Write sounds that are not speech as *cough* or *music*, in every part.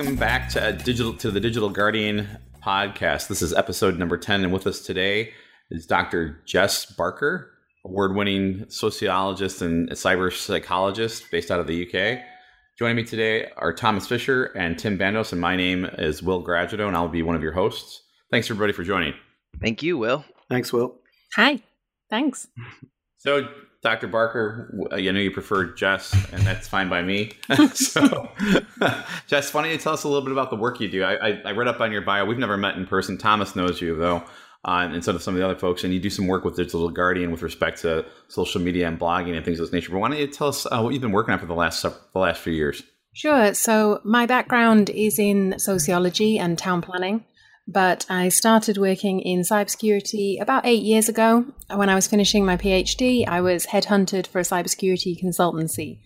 welcome back to uh, digital to the Digital Guardian podcast. This is episode number ten, and with us today is Dr. Jess Barker, award-winning sociologist and cyber psychologist based out of the UK. Joining me today are Thomas Fischer and Tim Bandos, and my name is Will Gragido, and I'll be one of your hosts. Thanks everybody for joining. Thank you, Will. Thanks, Will. Hi. Thanks. So, Dr. Barker, I know you prefer Jess, and that's fine by me. *laughs* so, *laughs* Jess, why don't you tell us a little bit about the work you do? I, I, I, read up on your bio. We've never met in person. Thomas knows you, though, uh, and so do some of the other folks. And you do some work with Digital Guardian with respect to social media and blogging and things of this nature. But why don't you tell us uh, what you've been working on for the last the last few years? Sure. So, my background is in sociology and town planning but I started working in cybersecurity about eight years ago. When I was finishing my PhD, I was headhunted for a cybersecurity consultancy.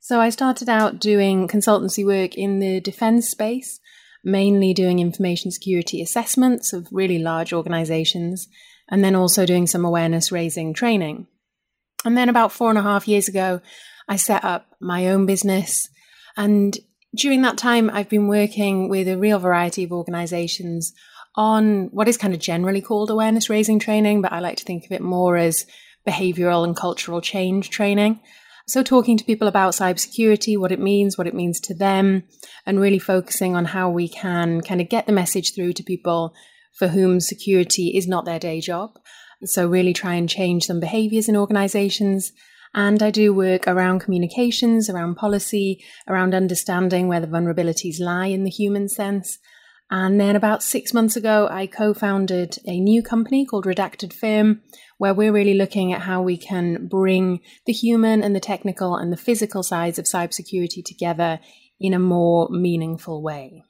So I started out doing consultancy work in the defense space, mainly doing information security assessments of really large organizations, and then also doing some awareness raising training. And then about four and a half years ago, I set up my own business. And during that time, I've been working with a real variety of organizations on what is kind of generally called awareness raising training, but I like to think of it more as behavioral and cultural change training. So, talking to people about cybersecurity, what it means, what it means to them, and really focusing on how we can kind of get the message through to people for whom security is not their day job. So, really try and change some behaviors in organizations and I do work around communications, around policy, around understanding where the vulnerabilities lie in the human sense. And then about six months ago, I co founded a new company called Redacted Firm, where we're really looking at how we can bring the human and the technical and the physical sides of cybersecurity together in a more meaningful way.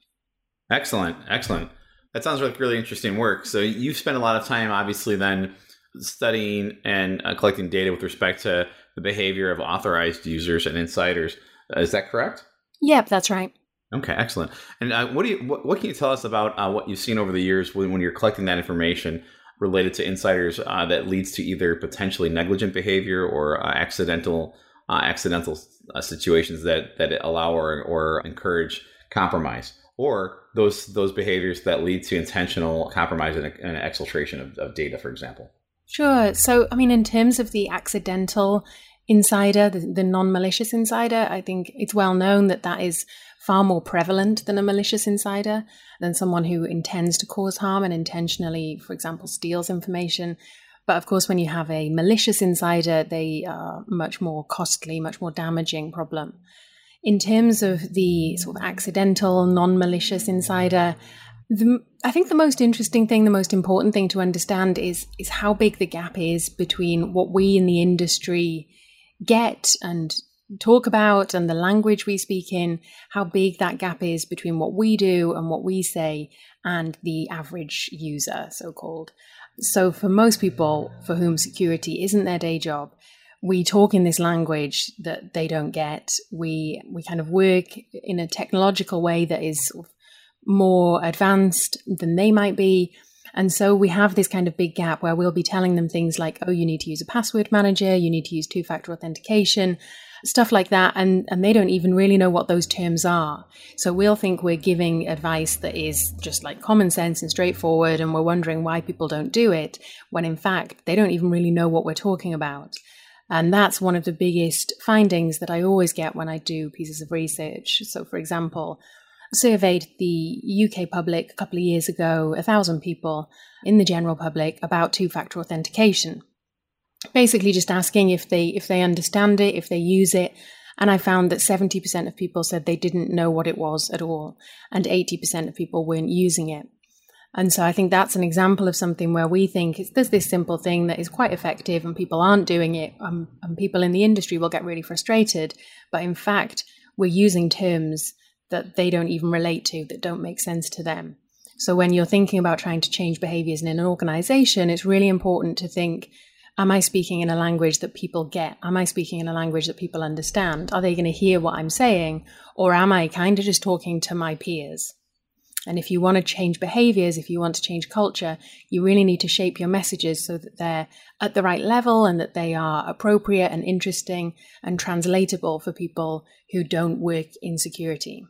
Excellent. Excellent. That sounds like really interesting work. So you've spent a lot of time, obviously, then studying and uh, collecting data with respect to the behavior of authorized users and insiders. Uh, is that correct? Yep, that's right. Okay, excellent. And uh, what do you what, what, can you tell us about uh, what you've seen over the years when, when you're collecting that information related to insiders uh, that leads to either potentially negligent behavior or uh, accidental uh, accidental situations that that allow or, or encourage compromise, or those those behaviors that lead to intentional compromise and, and exfiltration of, of data, for example? Sure. So, I mean, in terms of the accidental insider, the, the non malicious insider, I think it's well known that that is far more prevalent than a malicious insider, than someone who intends to cause harm and intentionally, for example, steals information. But of course, when you have a malicious insider, they are much more costly, much more damaging problem. In terms of the sort of accidental, non malicious insider, the, I think the most interesting thing, the most important thing to understand is is how big the gap is between what we in the industry get and talk about and the language we speak in, how big that gap is between what we do and what we say and the average user, so called. So, for most people for whom security isn't their day job, we talk in this language that they don't get. We we kind of work in a technological way that is more advanced than they might be. And so we have this kind of big gap where we'll be telling them things like, oh, you need to use a password manager, you need to use two factor authentication, stuff like that. And, and they don't even really know what those terms are. So we'll think we're giving advice that is just like common sense and straightforward. And we're wondering why people don't do it when in fact they don't even really know what we're talking about. And that's one of the biggest findings that I always get when I do pieces of research. So, for example, surveyed the UK public a couple of years ago, a thousand people in the general public about two-factor authentication. Basically just asking if they if they understand it, if they use it, and I found that 70% of people said they didn't know what it was at all, and 80% of people weren't using it. And so I think that's an example of something where we think there's this simple thing that is quite effective and people aren't doing it, um, and people in the industry will get really frustrated. But in fact, we're using terms that they don't even relate to, that don't make sense to them. So when you're thinking about trying to change behaviors in an organization, it's really important to think Am I speaking in a language that people get? Am I speaking in a language that people understand? Are they going to hear what I'm saying? Or am I kind of just talking to my peers? And if you want to change behaviors, if you want to change culture, you really need to shape your messages so that they're at the right level and that they are appropriate and interesting and translatable for people who don't work in security.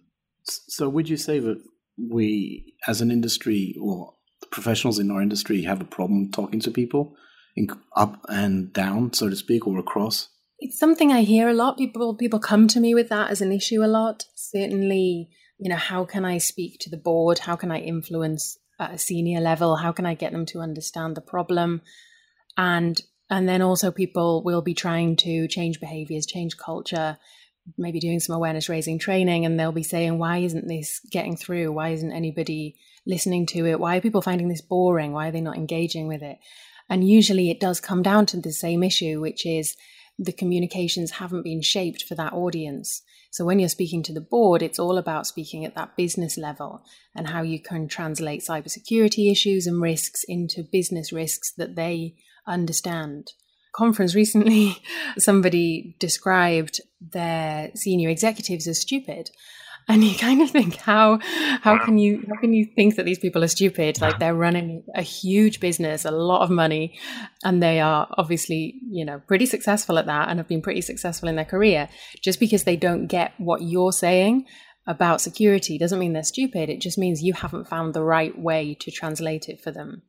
So, would you say that we, as an industry or professionals in our industry, have a problem talking to people up and down, so to speak, or across? It's something I hear a lot. People people come to me with that as an issue a lot. Certainly, you know, how can I speak to the board? How can I influence at a senior level? How can I get them to understand the problem? And and then also people will be trying to change behaviors, change culture, maybe doing some awareness raising training, and they'll be saying, why isn't this getting through? Why isn't anybody listening to it? Why are people finding this boring? Why are they not engaging with it? And usually it does come down to the same issue, which is the communications haven't been shaped for that audience. So when you're speaking to the board, it's all about speaking at that business level and how you can translate cybersecurity issues and risks into business risks that they understand. Conference recently, *laughs* somebody described their senior executives as stupid. And you kind of think how how can you how can you think that these people are stupid? Like they're running a huge business a lot of money and they are obviously you know pretty successful at that and have been pretty successful in their career. Just because they don't get what you're saying about security doesn't mean they're stupid. It just means you haven't found the right way to translate it for them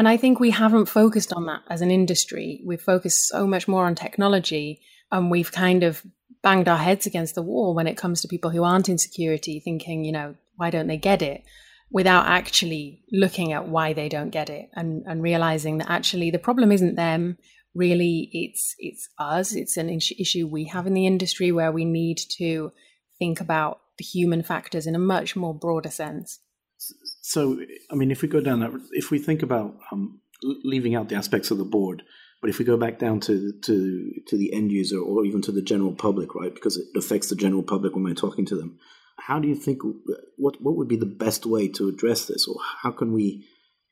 and i think we haven't focused on that as an industry we've focused so much more on technology and we've kind of banged our heads against the wall when it comes to people who aren't in security, thinking, you know, why don't they get it? Without actually looking at why they don't get it and, and realizing that actually the problem isn't them. Really, it's it's us. It's an issue we have in the industry where we need to think about the human factors in a much more broader sense. So, I mean, if we go down that, if we think about um, leaving out the aspects of the board, but if we go back down to, to, to the end user or even to the general public, right, because it affects the general public when we're talking to them, how do you think, what, what would be the best way to address this? Or how can we,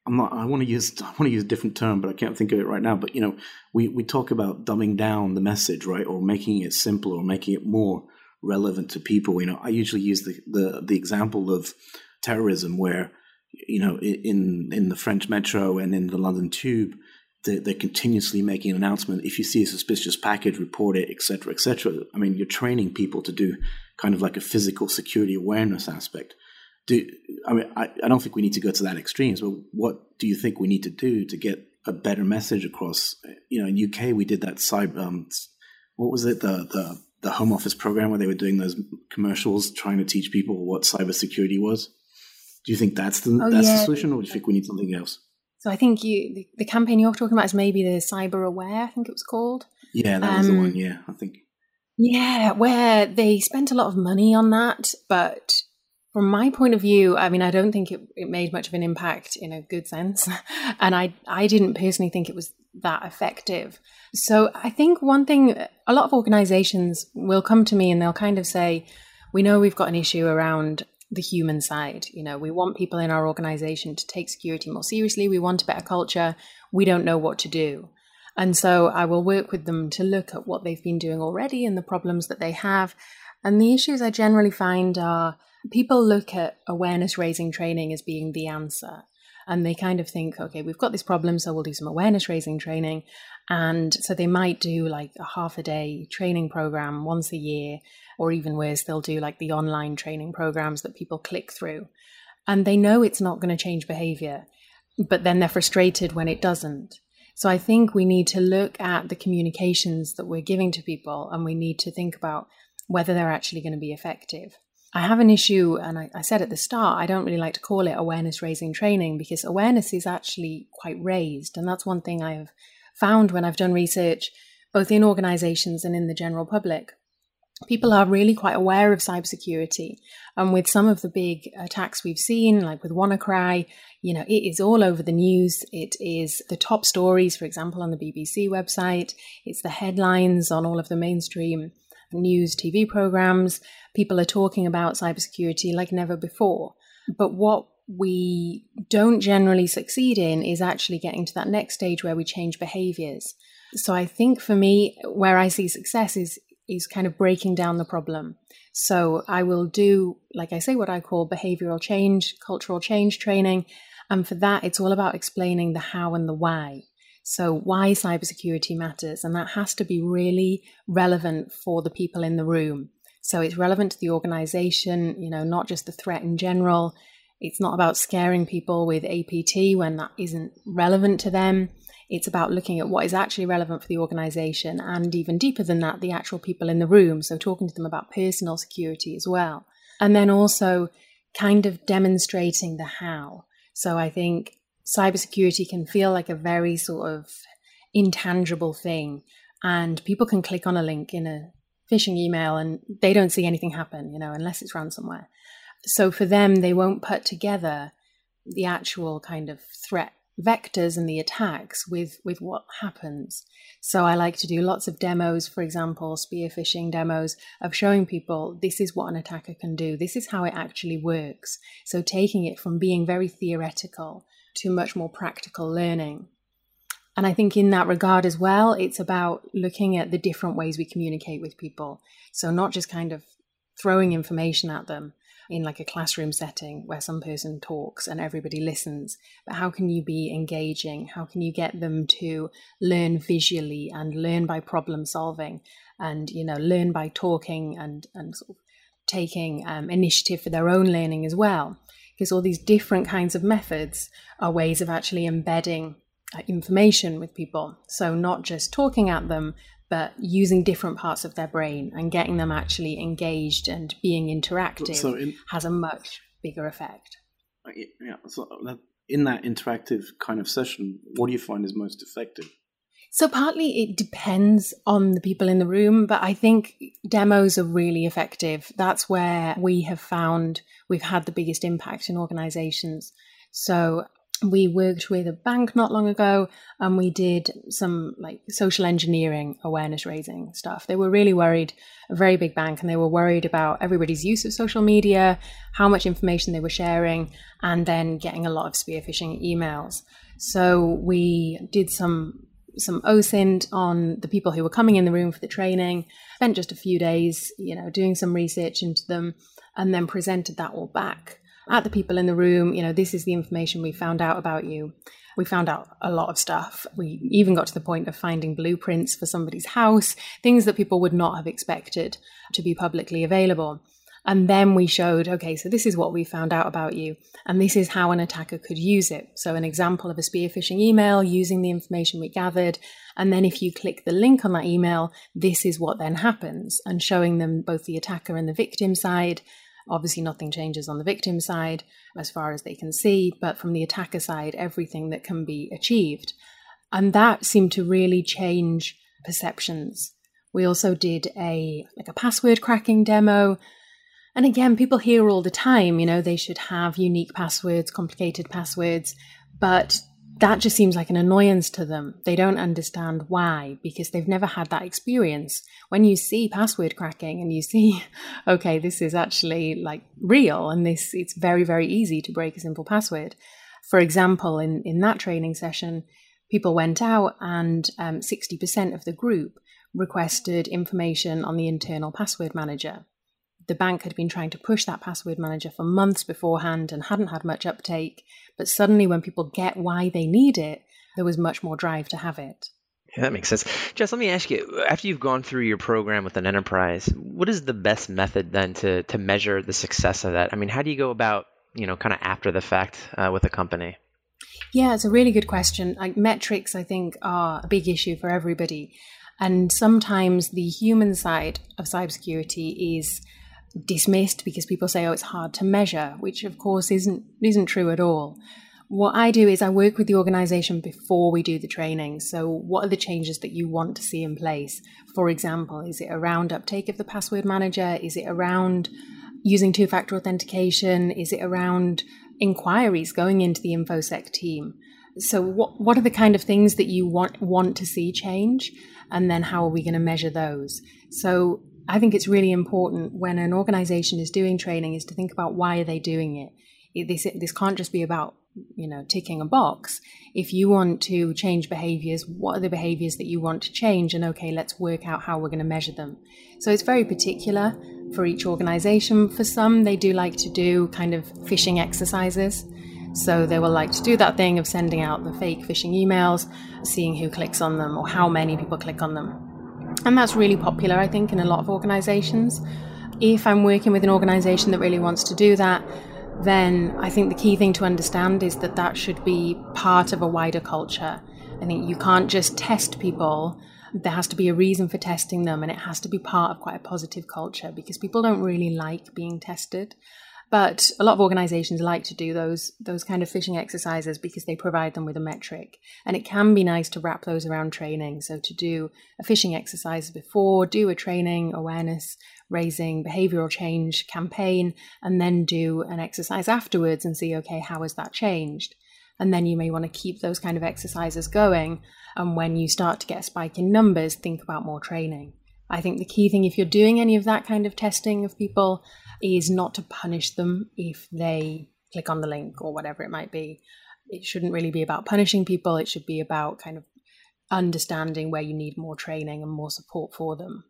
I'm not, I want to use, I want to use a different term, but I can't think of it right now. But, you know, we, we talk about dumbing down the message, right, or making it simpler or making it more relevant to people. You know, I usually use the, the, the example of terrorism where, you know, in, in the French metro and in the London tube, they're, they're, continuously making an announcement. If you see a suspicious package, report it, etc., etc. I mean, you're training people to do kind of like a physical security awareness aspect. Do I mean? I, I don't think we need to go to that extremes, but what do you think we need to do to get a better message across? You know, in UK we did that cyber. Um, what was it? The the the Home Office program where they were doing those commercials trying to teach people what cybersecurity was. Do you think that's the oh, that's yeah. the solution, or do you think we need something else? So I think you the, the, campaign you're talking about is maybe the Cyber Aware, I think it was called. Yeah, that um, was the one. Um, yeah, I think. Yeah, where they spent a lot of money on that, but from my point of view, I mean, I don't think it, it made much of an impact in a good sense, *laughs* and I I didn't personally think it was that effective. So I think one thing, a lot of organisations will come to me and they'll kind of say, "We know we've got an issue around the human side. You know, we want people in our organization to take security more seriously. We want a better culture. We don't know what to do. And so I will work with them to look at what they've been doing already and the problems that they have. And the issues I generally find are people look at awareness raising training as being the answer. And they kind of think, okay, we've got this problem, so we'll do some awareness raising training. And so they might do like a half a day training program once a year or even worse, they'll do like the online training programs that people click through. And they know it's not going to change behavior, but then they're frustrated when it doesn't. So I think we need to look at the communications that we're giving to people and we need to think about whether they're actually going to be effective. I have an issue, and I, I, said at the start, I don't really like to call it awareness raising training because awareness is actually quite raised. And that's one thing I have found when I've done research, both in organizations and in the general public people are really quite aware of cybersecurity. And with some of the big attacks we've seen, like with WannaCry, you know, it is all over the news. It is the top stories, for example, on the BBC website. It's the headlines on all of the mainstream news TV programs. People are talking about cybersecurity like never before. But what we don't generally succeed in is actually getting to that next stage where we change behaviors. So I think for me, where I see success is is kind of breaking down the problem. So I will do, like I say, what I call behavioral change, cultural change training. And for that, it's all about explaining the how and the why. So, why cybersecurity matters. And that has to be really relevant for the people in the room. So it's relevant to the organization, you know, not just the threat in general. It's not about scaring people with APT when that isn't relevant to them. It's about looking at what is actually relevant for the organization and even deeper than that, the actual people in the room. So talking to them about personal security as well. And then also kind of demonstrating the how. So I think cybersecurity can feel like a very sort of intangible thing. And people can click on a link in a phishing email and they don't see anything happen, you know, unless it's ransomware. So for them, they won't put together the actual kind of threat vectors and the attacks with with what happens. So i like to do lots of demos for example spear phishing demos of showing people this is what an attacker can do. This is how it actually works. So taking it from being very theoretical to much more practical learning. And i think in that regard as well it's about looking at the different ways we communicate with people. So not just kind of throwing information at them in like a classroom setting where some person talks and everybody listens but how can you be engaging? How can you get them to learn visually and learn by problem solving and you know learn by talking and and sort of taking um, initiative for their own learning as well? Because all these different kinds of methods are ways of actually embedding uh, information with people. So not just talking at them but using different parts of their brain and getting them actually engaged and being interactive so in, has a much bigger effect. Uh, yeah, so in that interactive kind of session, what do you find is most effective? So, partly it depends on the people in the room, but I think demos are really effective. That's where we have found we've had the biggest impact in organizations. So, we worked with a bank not long ago and we did some like social engineering awareness raising stuff. They were really worried, a very big bank, and they were worried about everybody's use of social media, how much information they were sharing, and then getting a lot of spear phishing emails. So we did some some OSINT on the people who were coming in the room for the training, spent just a few days, you know, doing some research into them, and then presented that all back at the people in the room, you know, this is the information we found out about you. We found out a lot of stuff. We even got to the point of finding blueprints for somebody's house, things that people would not have expected to be publicly available. And then we showed, okay, so this is what we found out about you, and this is how an attacker could use it. So, an example of a spear phishing email using the information we gathered. And then, if you click the link on that email, this is what then happens, and showing them both the attacker and the victim side Obviously, nothing changes on the victim side as far as they can see, but from the attacker side, everything that can be achieved. And that seemed to really change perceptions. We also did a like a password cracking demo. And again, people hear all the time, you know, they should have unique passwords, complicated passwords, but that just seems like an annoyance to them. They don't understand why because they've never had that experience. When you see password cracking and you see, *laughs* okay, this is actually like real and this it's very very easy to break a simple password. For example, in in that training session, people went out and um, 60% of the group requested information on the internal password manager the bank had been trying to push that password manager for months beforehand and hadn't had much uptake. But suddenly, when people get why they need it, there was much more drive to have it. Yeah, that makes sense. Jess, let me ask you after you've gone through your program with an enterprise, what is the best method then to, to measure the success of that? I mean, how do you go about, you know, kind of after the fact uh, with a company? Yeah, it's a really good question. Like metrics, I think, are a big issue for everybody. And sometimes the human side of cybersecurity is dismissed because people say, oh, it's hard to measure, which of course isn't, isn't true at all. What I do is I work with the organization before we do the training. So, what are the changes that you want to see in place? For example, is it around uptake of the password manager? Is it around using two factor authentication? Is it around inquiries going into the InfoSec team? So, what, what are the kind of things that you want, want to see change? And then, how are we going to measure those? So, I think it's really important when an organization is doing training is to think about why are they doing it. This this can't just be about you know ticking a box. If you want to change behaviors, what are the behaviors that you want to change? And okay, let's work out how we're going to measure them. So it's very particular for each organization. For some, they do like to do kind of phishing exercises. So they will like to do that thing of sending out the fake phishing emails, seeing who clicks on them or how many people click on them. And that's really popular, I think, in a lot of organizations. if I'm working with an organization that really wants to do that, then I think the key thing to understand is that that should be part of a wider culture. I think you can't just test people. There has to be a reason for testing them, and it has to be part of quite a positive culture because people don't really like being tested. But a lot of organizations like to do those those kind of phishing exercises because they provide them with a metric. And it can be nice to wrap those around training. So to do a phishing exercise before, do a training awareness raising behavioral change campaign, and then do an exercise afterwards and see, okay, how has that changed? And then you may want to keep those kind of exercises going. And when you start to get a spike in numbers, think about more training. I think the key thing, if you're doing any of that kind of testing of people, is not to punish them if they click on the link or whatever it might be. It shouldn't really be about punishing people. It should be about kind of understanding where you need more training and more support for them.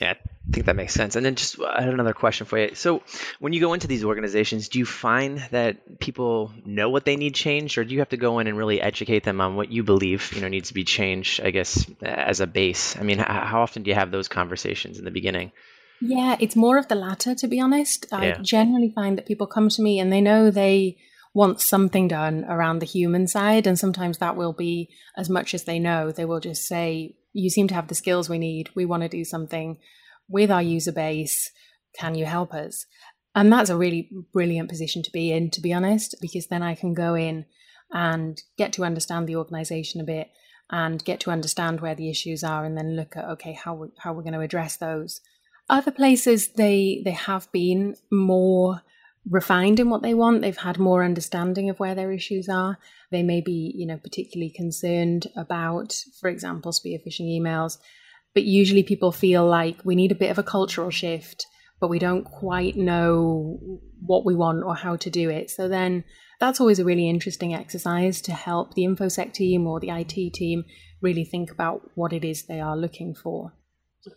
Yeah, I think that makes sense. And then Jess I had another question for you. So, when you go into these organizations, do you find that people know what they need changed, or do you have to go in and really educate them on what you believe you know needs to be changed? I guess as a base. I mean, how often do you have those conversations in the beginning? Yeah, it's more of the latter, to be honest. Yeah. I generally find that people come to me and they know they want something done around the human side, and sometimes that will be as much as they know. They will just say, you seem to have the skills we need. We want to do something with our user base. Can you help us? And that's a really brilliant position to be in, to be honest, because then I can go in and get to understand the organization a bit and get to understand where the issues are and then look at okay how we, how we're going to address those other places they they have been more refined in what they want they've had more understanding of where their issues are they may be you know particularly concerned about for example spear phishing emails but usually people feel like we need a bit of a cultural shift but we don't quite know what we want or how to do it. So then that's always a really interesting exercise to help the infosec team or the it team really think about what it is they are looking for.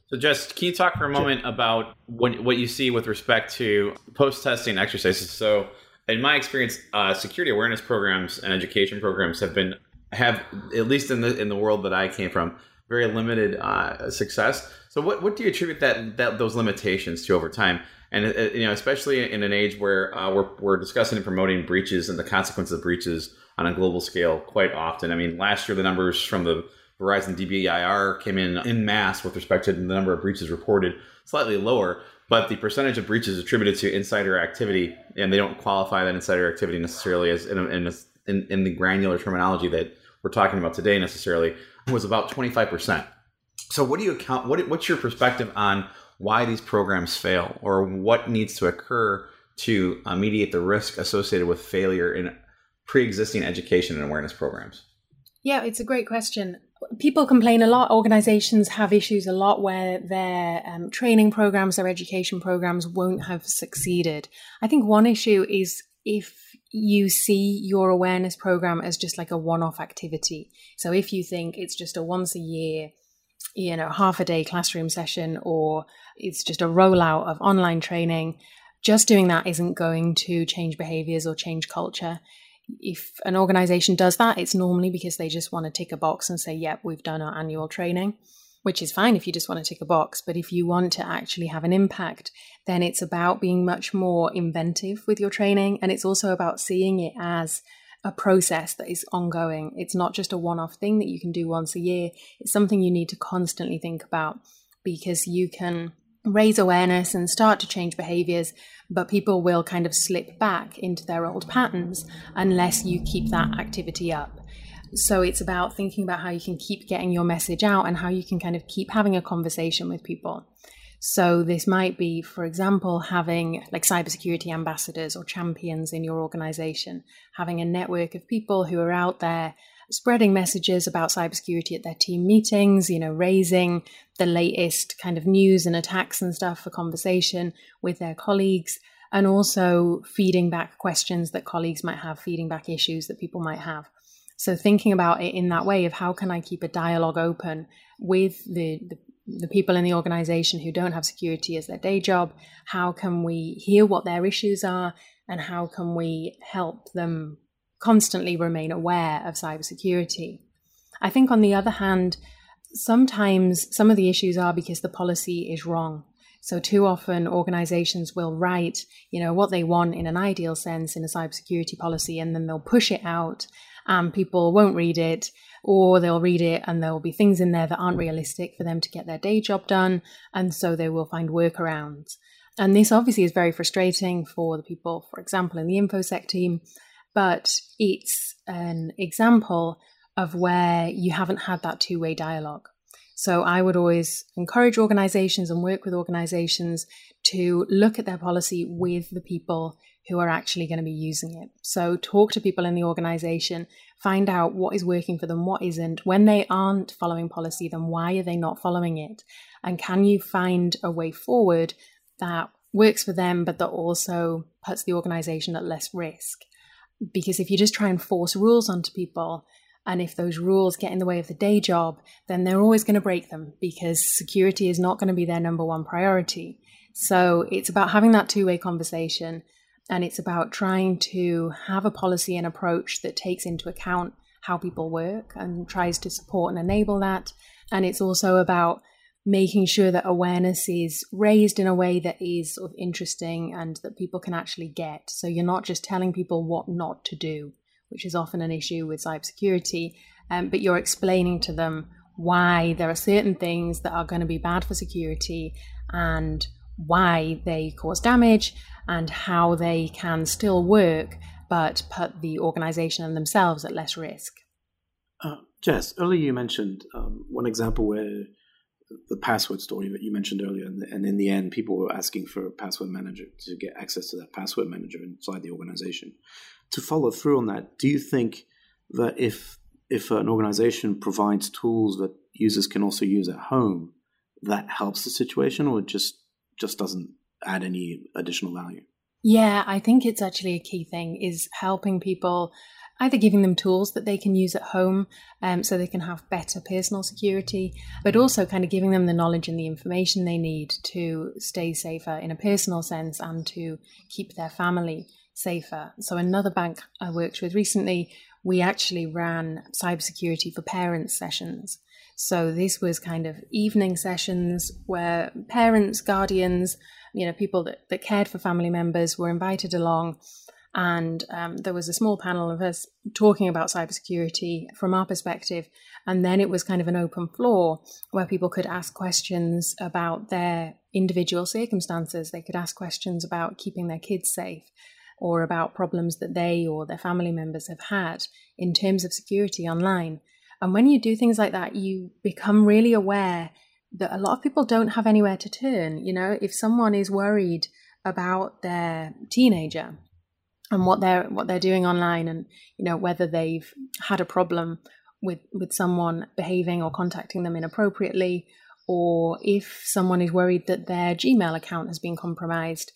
So, Jess can you talk for a moment about what, what you see with respect to post testing exercises? So, in my experience, uh, security awareness programs and education programs have been have at least in the in the world that I came from very limited uh, success. So, what what do you attribute that that those limitations to over time? And uh, you know, especially in an age where uh, we're we're discussing and promoting breaches and the consequences of breaches on a global scale quite often. I mean, last year the numbers from the Verizon DBIR came in in mass with respect to the number of breaches reported, slightly lower, but the percentage of breaches attributed to insider activity, and they don't qualify that insider activity necessarily as in, a, in, a, in, in the granular terminology that we're talking about today necessarily, was about 25%. So, what do you account? What, what's your perspective on why these programs fail, or what needs to occur to uh, mediate the risk associated with failure in pre-existing education and awareness programs? Yeah, it's a great question people complain a lot. Organizations have issues a lot where their um, training programs, their education programs won't have succeeded. I think one issue is if you see your awareness program as just like a one off activity. So if you think it's just a once a year, you know, half a day classroom session or it's just a rollout of online training, just doing that isn't going to change behaviors or change culture if an organization does that, it's normally because they just want to tick a box and say, yep, we've done our annual training, which is fine if you just want to tick a box. But if you want to actually have an impact, then it's about being much more inventive with your training. And it's also about seeing it as a process that is ongoing. It's not just a one off thing that you can do once a year, it's something you need to constantly think about because you can raise awareness and start to change behaviors, but people will kind of slip back into their old patterns unless you keep that activity up. So it's about thinking about how you can keep getting your message out and how you can kind of keep having a conversation with people. So this might be, for example, having like cybersecurity ambassadors or champions in your organization, having a network of people who are out there spreading messages about cybersecurity at their team meetings, you know, raising the latest kind of news and attacks and stuff for conversation with their colleagues, and also feeding back questions that colleagues might have, feeding back issues that people might have. So thinking about it in that way of how can I keep a dialogue open with the, the, the people in the organization who don't have security as their day job? How can we hear what their issues are and how can we help them constantly remain aware of cybersecurity. I think, on the other hand, sometimes some of the issues are because the policy is wrong. So too often organizations will write, you know, what they want in an ideal sense in a cybersecurity policy, and then they'll push it out and people won't read it or they'll read it and there will be things in there that aren't realistic for them to get their day job done. And so they will find workarounds. And this obviously is very frustrating for the people, for example, in the InfoSec team, but it's an example of where you haven't had that two way dialogue. So I would always encourage organizations and work with organizations to look at their policy with the people who are actually going to be using it. So talk to people in the organization, find out what is working for them, what isn't. When they aren't following policy, then why are they not following it? And can you find a way forward that works for them, but that also puts the organization at less risk? Because if you just try and force rules onto people, and if those rules get in the way of the day job, then they're always going to break them because security is not going to be their number one priority. So it's about having that two way conversation and it's about trying to have a policy and approach that takes into account how people work and tries to support and enable that. And it's also about making sure that awareness is raised in a way that is sort of interesting and that people can actually get. So you're not just telling people what not to do which is often an issue with cybersecurity, um, but you're explaining to them why there are certain things that are going to be bad for security and why they cause damage and how they can still work but put the organization and themselves at less risk. Uh, Jess, earlier you mentioned um, one example where the password story that you mentioned earlier, and, and, in the end, people were asking for a password manager to get access to that password manager inside the organization to follow through on that, do you think that if if an organization provides tools that users can also use at home, that helps the situation, or just just doesn't add any additional value? Yeah, I think it's actually a key thing is helping people either giving them tools that they can use at home um, so they can have better personal security, but also kind of giving them the knowledge and the information they need to stay safer in a personal sense and to keep their family safer. So, another bank I worked with recently, we actually ran cybersecurity for parents sessions. So, this was kind of evening sessions where parents, guardians, you know, people that, that cared for family members were invited along. And um, there was a small panel of us talking about cybersecurity from our perspective. And then it was kind of an open floor where people could ask questions about their individual circumstances. They could ask questions about keeping their kids safe or about problems that they or their family members have had in terms of security online. And when you do things like that, you become really aware that a lot of people don't have anywhere to turn. You know, if someone is worried about their teenager and what they're what they're doing online and you know whether they've had a problem with with someone behaving or contacting them inappropriately or if someone is worried that their Gmail account has been compromised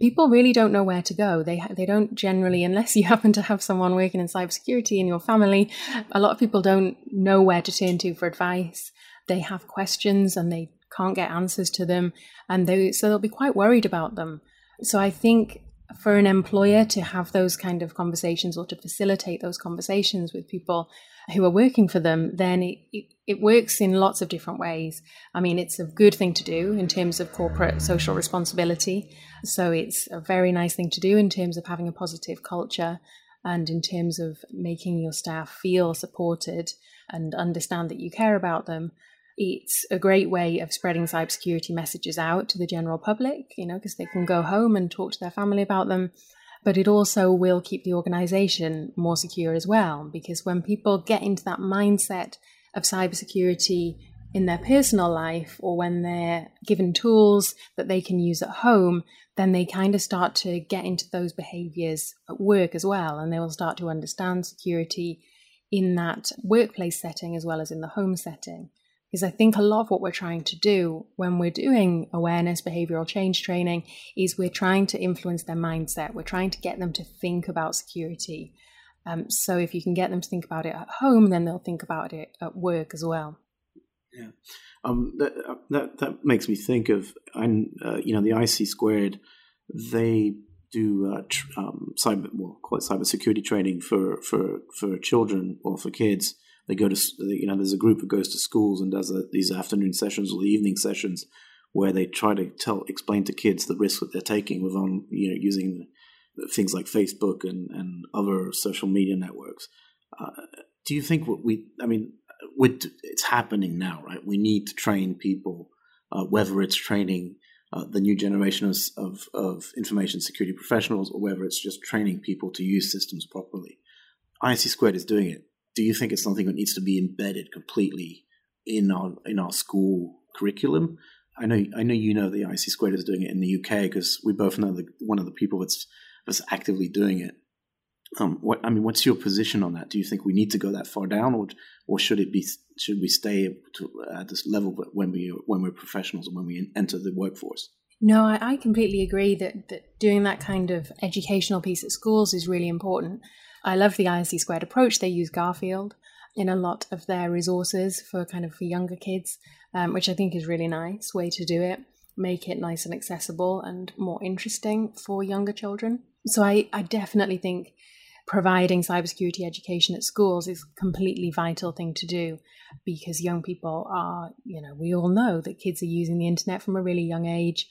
people really don't know where to go. They they don't generally, unless you *laughs* happen to have someone working in cybersecurity in your family, a lot of people don't know where to turn to for advice. They have questions and they can't get answers to them, and they so they'll be quite worried about them. So I think for an employer to have those kind of conversations or to facilitate those conversations with people who are working for them, then it, it, it, works in lots of different ways. I mean, it's a good thing to do in terms of corporate social responsibility. So it's a very nice thing to do in terms of having a positive culture and in terms of making your staff feel supported and understand that you care about them. It's a great way of spreading cybersecurity messages out to the general public, you know, because they can go home and talk to their family about them but it also will keep the organization more secure as well. Because when people get into that mindset of cybersecurity in their personal life or when they're given tools that they can use at home, then they kind of start to get into those behaviors at work as well. And they will start to understand security in that workplace setting as well as in the home setting. Because I think a lot of what we're trying to do when we're doing awareness behavioral change training is we're trying to influence their mindset. We're trying to get them to think about security. Um, so if you can get them to think about it at home, then they'll think about it at work as well. Yeah, um, that, uh, that that makes me think of, uh, you know, the ISC squared. They do uh, tr- um, cyber, well, call it cybersecurity training for for for children or for kids they go to you know there's a group that goes to schools and does a, these afternoon sessions or the evening sessions where they try to tell explain to kids the risks that they're taking with on you know using things like Facebook and, and other social media networks. Uh, do you think what we? I mean, it's happening now, right? We need to train people, uh, whether it's training uh, the new generation of, of, of information security professionals or whether it's just training people to use systems properly. ISC squared is doing it. Do you think it's something that needs to be embedded completely in our in our school curriculum? I know I know you know the ISC squared is doing it in the UK because we both know the, one of the people that's that's actively doing it. Um, what I mean, what's your position on that? Do you think we need to go that far down, or or should it be should we stay to, at this level when we when we're professionals and when we enter the workforce? No, I, I completely agree that that doing that kind of educational piece at schools is really important. I love the ISC squared approach. They use Garfield in a lot of their resources for kind of for younger kids, um, which I think is really nice way to do it. Make it nice and accessible and more interesting for younger children. So I, I definitely think providing cybersecurity education at schools is a completely vital thing to do because young people are, you know, we all know that kids are using the internet from a really young age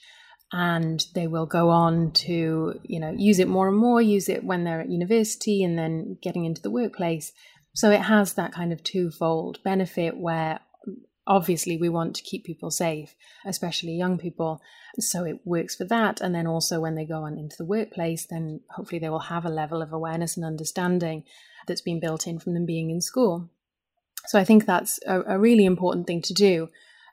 and they will go on to, you know, use it more and more, use it when they're at university and then getting into the workplace. So it has that kind of twofold benefit where mm, obviously we want to keep people safe, especially young people. So it works for that. And then also when they go on into the workplace, then hopefully they will have a level of awareness and understanding that's been built in from them being in school. So I think that's a, a really important thing to do.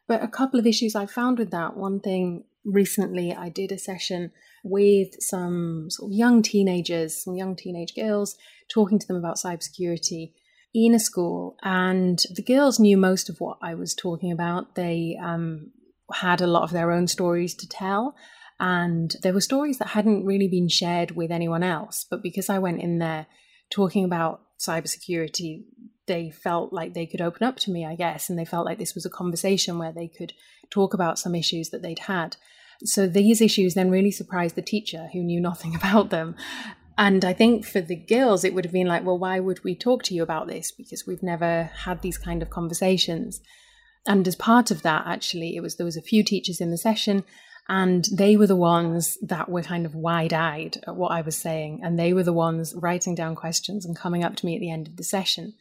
But a couple of issues I found with that. One thing recently, I did a session with some sort of young teenagers, some young teenage girls, talking to them about cybersecurity in a school, and the girls knew most of what I was talking about. They um, had a lot of their own stories to tell, and there were stories that hadn't really been shared with anyone else. But because I went in there talking about cybersecurity, they felt like they could open up to me, I guess, and they felt like this was a conversation where they could talk about some issues that they'd had. So these issues then really surprised the teacher who knew nothing *laughs* about them. And I think for the girls, it would have been like, well, why would we talk to you about this? Because we've never had these kind of conversations. And as part of that, actually, it was there was a few teachers in the session, and they were the ones that were kind of wide eyed at what I was saying. And they were the ones writing down questions and coming up to me at the end of the session.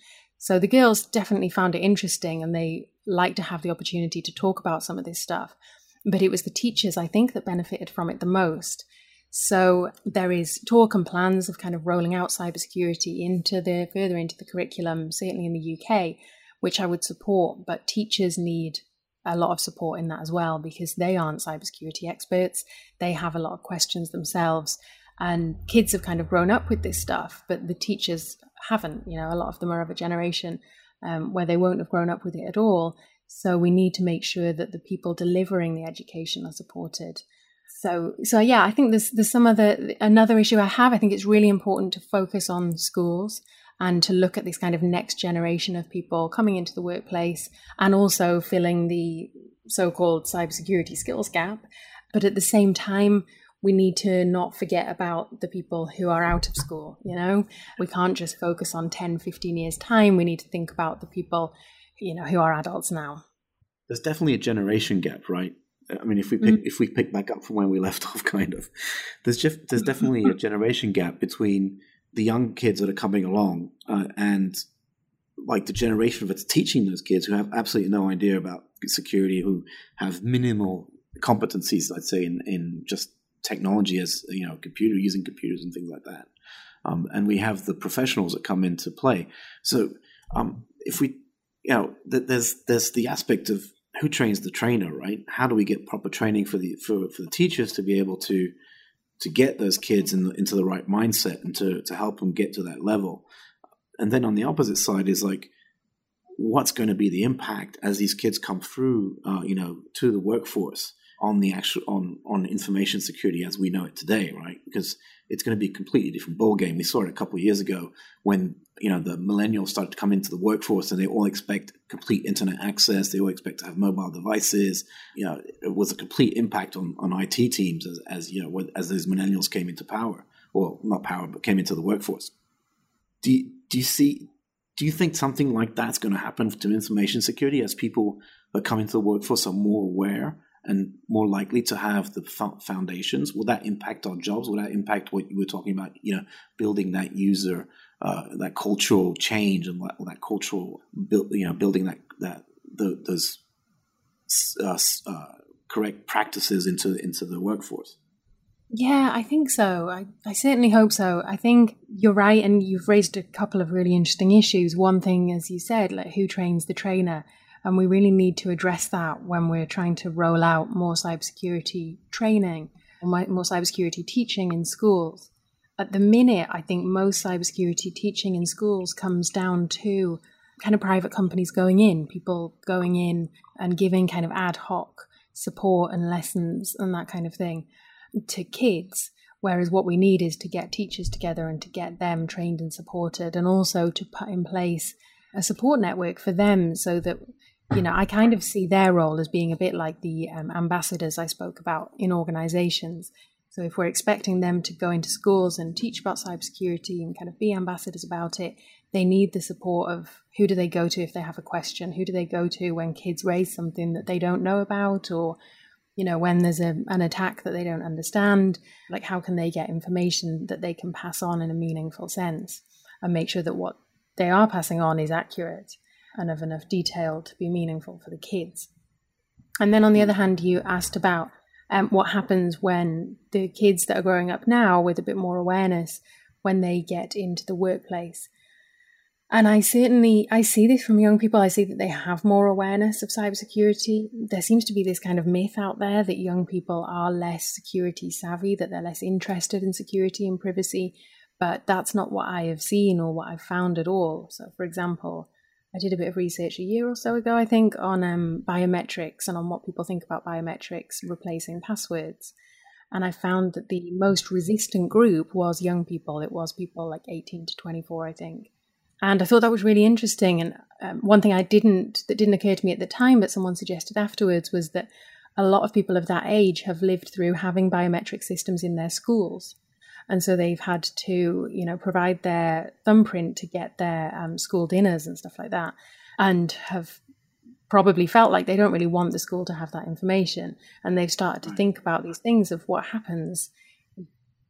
So the girls definitely found it interesting and they liked to have the opportunity to talk about some of this stuff. But it was the teachers, I think, that benefited from it the most so there is talk and plans of kind of rolling out cybersecurity into the further into the curriculum, certainly in the UK, which I would support. But teachers need a lot of support in that as well because they aren't cybersecurity experts. They have a lot of questions themselves. And kids have kind of grown up with this stuff, but the teachers haven't. You know, a lot of them are of a generation um, where they won't have grown up with it at all. So we need to make sure that the people delivering the education are supported. So, so yeah, I think there's there's some other another issue I have. I think it's really important to focus on schools and to look at this kind of next generation of people coming into the workplace and also filling the so-called cybersecurity skills gap. But at the same time, we need to not forget about the people who are out of school. You know, we can't just focus on 10, 15 years time. We need to think about the people, you know, who are adults now. There's definitely a generation gap, right? I mean, if we pick, mm. if we pick back up from where we left *laughs* off, kind of, there's just there's definitely a *laughs* generation gap between the young kids that are coming along uh, and like the generation that's teaching those kids who have absolutely no idea about security, who have minimal competencies, I'd say, in in just technology as you know, computer using computers and things like that. Um, and we have the professionals that come into play. So um, if we, you know, th- there's there's the aspect of who trains the trainer, right? How do we get proper training for the for, for the teachers to be able to to get those kids in the, into the right mindset and to to help them get to that level? And then on the opposite side is like, what's going to be the impact as these kids come through, uh, you know, to the workforce on the actual on on information security as we know it today, right? Because it's going to be a completely different ballgame. We saw it a couple of years ago when you know the millennials started to come into the workforce and they all expect complete internet access they all expect to have mobile devices you know it was a complete impact on, on it teams as, as you know as those millennials came into power or not power but came into the workforce do you, do you see do you think something like that's going to happen to information security as people that come into the workforce are more aware and more likely to have the foundations. Will that impact our jobs? Will that impact what you were talking about? You know, building that user, uh, that cultural change, and that, that cultural, build, you know, building that that the, those uh, uh, correct practices into into the workforce. Yeah, I think so. I, I certainly hope so. I think you're right, and you've raised a couple of really interesting issues. One thing, as you said, like who trains the trainer, and we really need to address that when we're trying to roll out more cybersecurity training and more cybersecurity teaching in schools. At the minute, I think most cybersecurity teaching in schools comes down to kind of private companies going in, people going in and giving kind of ad hoc support and lessons and that kind of thing to kids. Whereas what we need is to get teachers together and to get them trained and supported, and also to put in place a support network for them so that, you know, I kind of see their role as being a bit like the um, ambassadors I spoke about in organizations. So if we're expecting them to go into schools and teach about cybersecurity and kind of be ambassadors about it, they need the support of who do they go to if they have a question? Who do they go to when kids raise something that they don't know about or you know when there's a, an attack that they don't understand like how can they get information that they can pass on in a meaningful sense and make sure that what they are passing on is accurate and of enough detail to be meaningful for the kids and then on the other hand you asked about um, what happens when the kids that are growing up now with a bit more awareness when they get into the workplace and I certainly I see this from young people. I see that they have more awareness of cybersecurity. There seems to be this kind of myth out there that young people are less security savvy, that they're less interested in security and privacy. But that's not what I have seen or what I've found at all. So, for example, I did a bit of research a year or so ago, I think, on um, biometrics and on what people think about biometrics replacing passwords. And I found that the most resistant group was young people. It was people like 18 to 24, I think. And I thought that was really interesting. And um, one thing I didn't, that didn't occur to me at the time, but someone suggested afterwards, was that a lot of people of that age have lived through having biometric systems in their schools. And so they've had to, you know, provide their thumbprint to get their um, school dinners and stuff like that, and have probably felt like they don't really want the school to have that information. And they've started to think about these things of what happens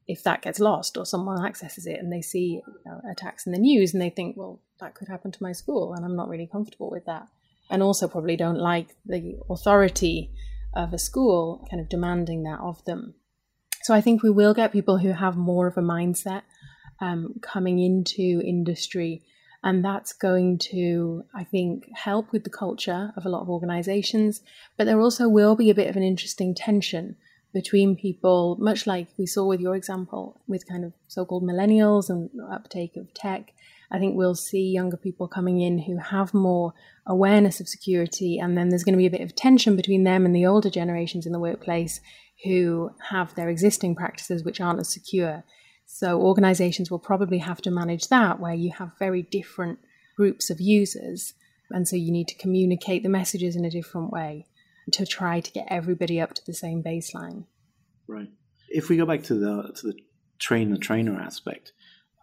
if that gets lost or someone accesses it and they see you know, attacks in the news and they think, well, that could happen to my school, and I'm not really comfortable with that. And also probably don't like the authority of a school kind of demanding that of them. So I think we will get people who have more of a mindset um, coming into industry. And that's going to, I think, help with the culture of a lot of organizations. But there also will be a bit of an interesting tension between people, much like we saw with your example with kind of so called millennials and uptake of tech. I think we'll see younger people coming in who have more awareness of security, and then there's going to be a bit of tension between them and the older generations in the workplace who have their existing practices which aren't as secure. So, organizations will probably have to manage that where you have very different groups of users, and so you need to communicate the messages in a different way to try to get everybody up to the same baseline. Right. If we go back to the to the train the trainer aspect,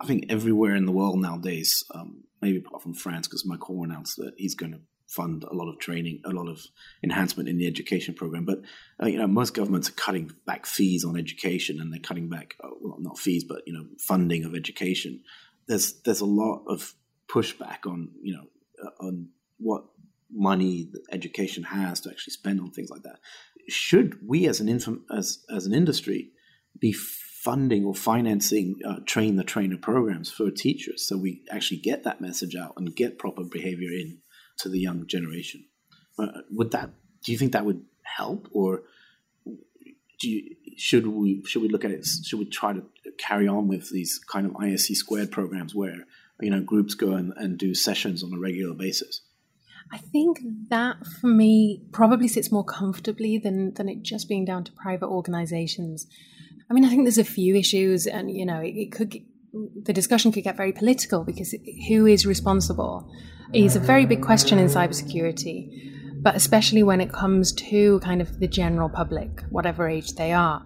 I think everywhere in the world nowadays, um, maybe apart from France, because Macron announced that he's going to fund a lot of training, a lot of enhancement in the education program. But uh, you know, most governments are cutting back fees on education, and they're cutting back uh, well, not fees, but you know, funding of education. There's there's a lot of pushback on you know uh, on what money education has to actually spend on things like that. Should we, as an inf- as as an industry, be funding or financing uh, train the trainer programs for teachers so we actually get that message out and get proper behavior in to the young generation? Uh, would that? Do you think that would help, or you, should we should we look at it? Should we try to carry on with these kind of ISC squared programs where you know groups go and, and do sessions on a regular basis? I think that for me probably sits more comfortably than than it just being down to private organizations. I mean, I think there's a few issues, and you know, it, it could the discussion could get very political because who is responsible is a very big question in cybersecurity, but especially when it comes to kind of the general public, whatever age they are.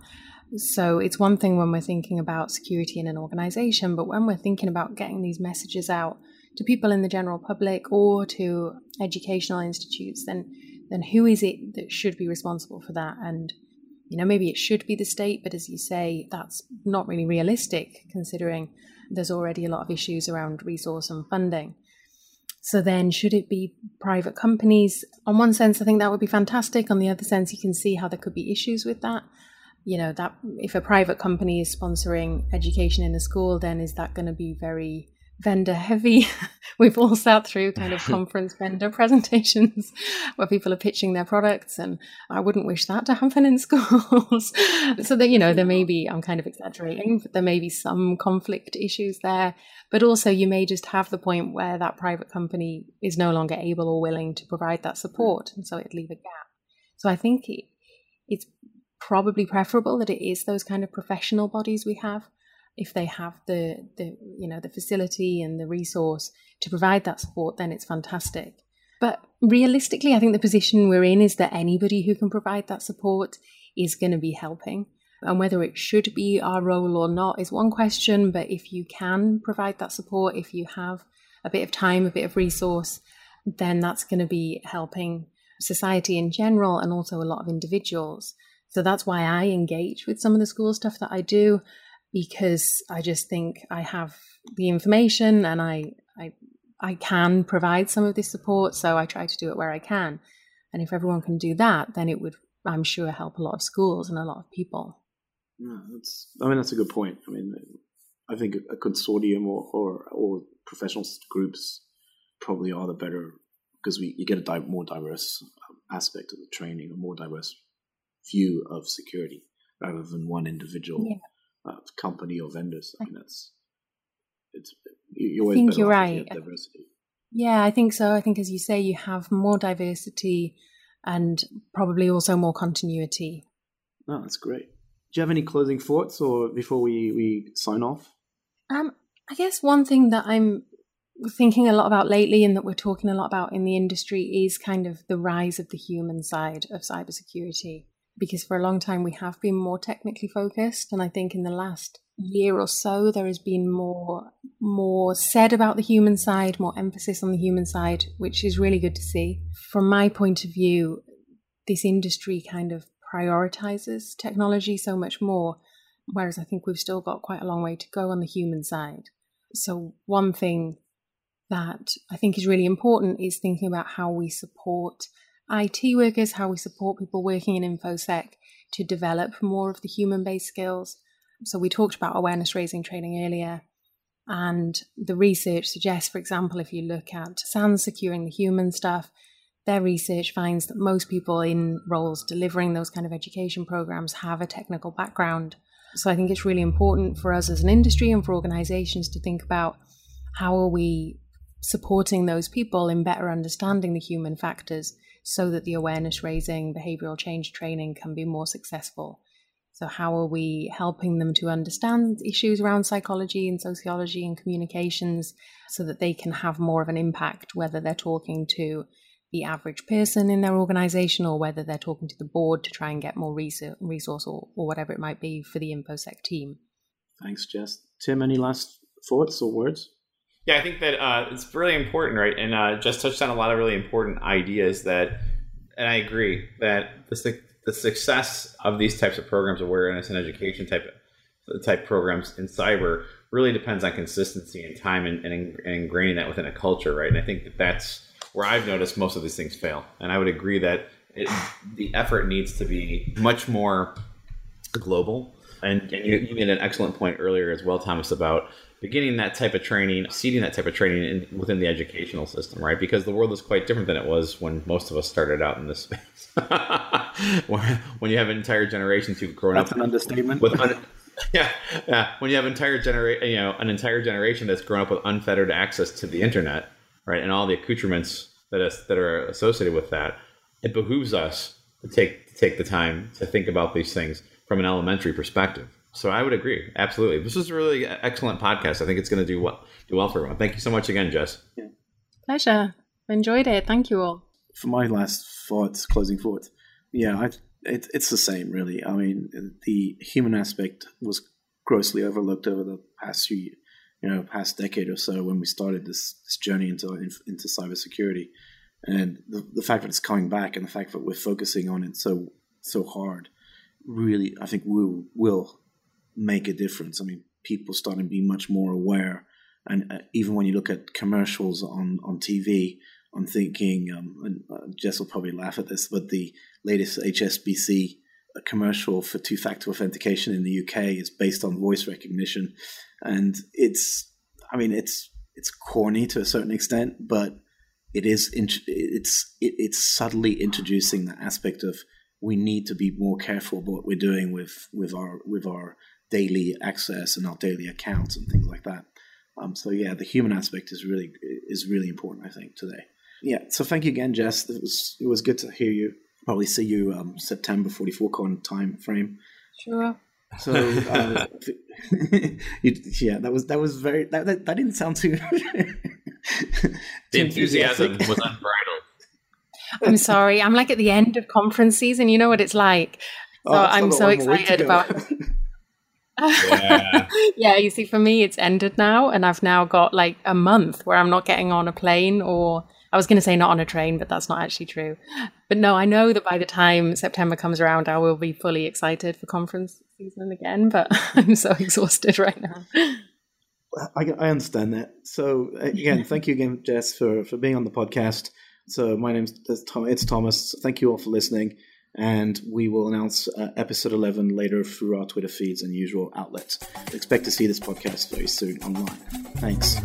So it's one thing when we're thinking about security in an organization, but when we're thinking about getting these messages out to people in the general public or to educational institutes, then then who is it that should be responsible for that? And you know, maybe it should be the state, but as you say, that's not really realistic considering there's already a lot of issues around resource and funding. So then, should it be private companies? On one sense, I think that would be fantastic. On the other sense, you can see how there could be issues with that. You know, that if a private company is sponsoring education in a school, then is that going to be very vendor heavy. *laughs* We've all sat through kind of *laughs* conference vendor presentations *laughs* where people are pitching their products, and I wouldn't wish that to happen in schools. so that you know, there may be I'm kind of exaggerating, but there may be some conflict issues there. But also, you may just have the point where that private company is no longer able or willing to provide that support, and so it'd leave a gap. So I think it, it's probably preferable that it is those kind of professional bodies we have if they have the the you know the facility and the resource to provide that support then it's fantastic. But realistically i think the position we're in is that anybody who can provide that support is going to be helping. And whether it should be our role or not is one question but if you can provide that support if you have a bit of time a bit of resource then that's going to be helping society in general and also a lot of individuals. So that's why i engage with some of the school stuff that i do because I just think I have the information and I, I, I can provide some of this support. So I try to do it where I can. And if everyone can do that, then it would, I'm sure, help a lot of schools and a lot of people. Yeah, that's. I mean, that's a good point. I mean, I think a consortium or or, or professional groups probably are the better because we you get a di- more diverse um, aspect of the training, a more diverse view of security rather than one individual yeah uh, company or vendors. I mean, that's it's you always I think you're right. diversity. Yeah, I think so. I think, as you say, you have more diversity and probably also more continuity. Oh, that's great. Do you have any closing thoughts, or before we we sign off? Um, I guess one thing that I'm thinking a lot about lately, and that we're talking a lot about in the industry, is kind of the rise of the human side of cybersecurity because for a long time we have been more technically focused and i think in the last year or so there has been more more said about the human side more emphasis on the human side which is really good to see. From my point of view this industry kind of prioritizes technology so much more whereas i think we've still got quite a long way to go on the human side. So one thing that i think is really important is thinking about how we support IT workers, how we support people working in InfoSec to develop more of the human based skills. So, we talked about awareness raising training earlier. And the research suggests, for example, if you look at SANS securing the human stuff, their research finds that most people in roles delivering those kind of education programs have a technical background. So I think it's really important for us as an industry and for organizations to think about how are we supporting those people in better understanding the human factors so that the awareness raising, behavioral change training can be more successful. So, how are we helping them to understand issues around psychology and sociology and communications so that they can have more of an impact, whether they're talking to the average person in their organization or whether they're talking to the board to try and get more resource or, or whatever it might be for the InfoSec team? Thanks, Jess. Tim, any last thoughts or words? Yeah, I think that uh, it's really important, right? And uh, Jess touched on a lot of really important ideas that, and I agree that the the success of these types of programs, awareness and education type type programs in cyber, really depends on consistency and time and, and, and ingraining that within a culture, right? And I think that that's where I've noticed most of these things fail. And I would agree that it, the effort needs to be much more global. And, and you, you made an excellent point earlier as well, Thomas, about beginning that type of training, seeding that type of training in, within the educational system, right? Because the world is quite different than it was when most of us started out in this space. *laughs* when you have entire generations who've grown that's up, an understatement. With un- *laughs* yeah, yeah. When you have entire generation, you know, an entire generation that's grown up with unfettered access to the internet, right, and all the accoutrements that is, that are associated with that, it behooves us to take to take the time to think about these things from an elementary perspective so I would agree. Absolutely. This is a really excellent podcast. I think it's going to do well, do well for everyone. Thank you so much again, Jess. Yeah. Pleasure. Enjoyed it. Thank you all. For my last thoughts, closing thoughts, yeah, I, it, it's the same, really. I mean, the human aspect was grossly overlooked over the past few, you know, past decade or so when we started this this journey into into cybersecurity. and the, the fact that it's coming back and the fact that we're focusing on it so so hard really I think will will make a difference. I mean, people starting to be much more aware, and uh, even when you look at commercials on on TV, I'm thinking, um, and uh, Jess will probably laugh at this, but the latest HSBC uh, commercial for two-factor authentication in the UK is based on voice recognition, and it's, I mean, it's it's corny to a certain extent, but it is it's it's subtly introducing the aspect of we need to be more careful about what we're doing with with our with our daily access and our daily accounts and things like that. Um, so yeah, the human aspect is really is really important, I think, today. Yeah. So thank you again, Jess. It was it was good to hear you. Probably see you um, September 44CON time frame. Sure. So uh, *laughs* you, yeah, that was that was very that that, that didn't sound too. *laughs* the enthusiasm was unbridled. I'm sorry. I'm like at the end of conference season. You know what it's like. So oh, I'm so excited about. *laughs* yeah. *laughs* yeah, you see, for me, it's ended now, and I've now got like a month where I'm not getting on a plane or I was going to say not on a train, but that's not actually true. But no, I know that by the time September comes around, I will be fully excited for conference season again, but *laughs* I'm so exhausted right now. I, I understand that. So again, *laughs* thank you again, Jess, for, for being on the podcast. So my name's it's Thomas. Thank you all for listening, and we will announce uh, episode eleven later through our Twitter feeds and usual outlets. Expect to see this podcast very soon online. Thanks.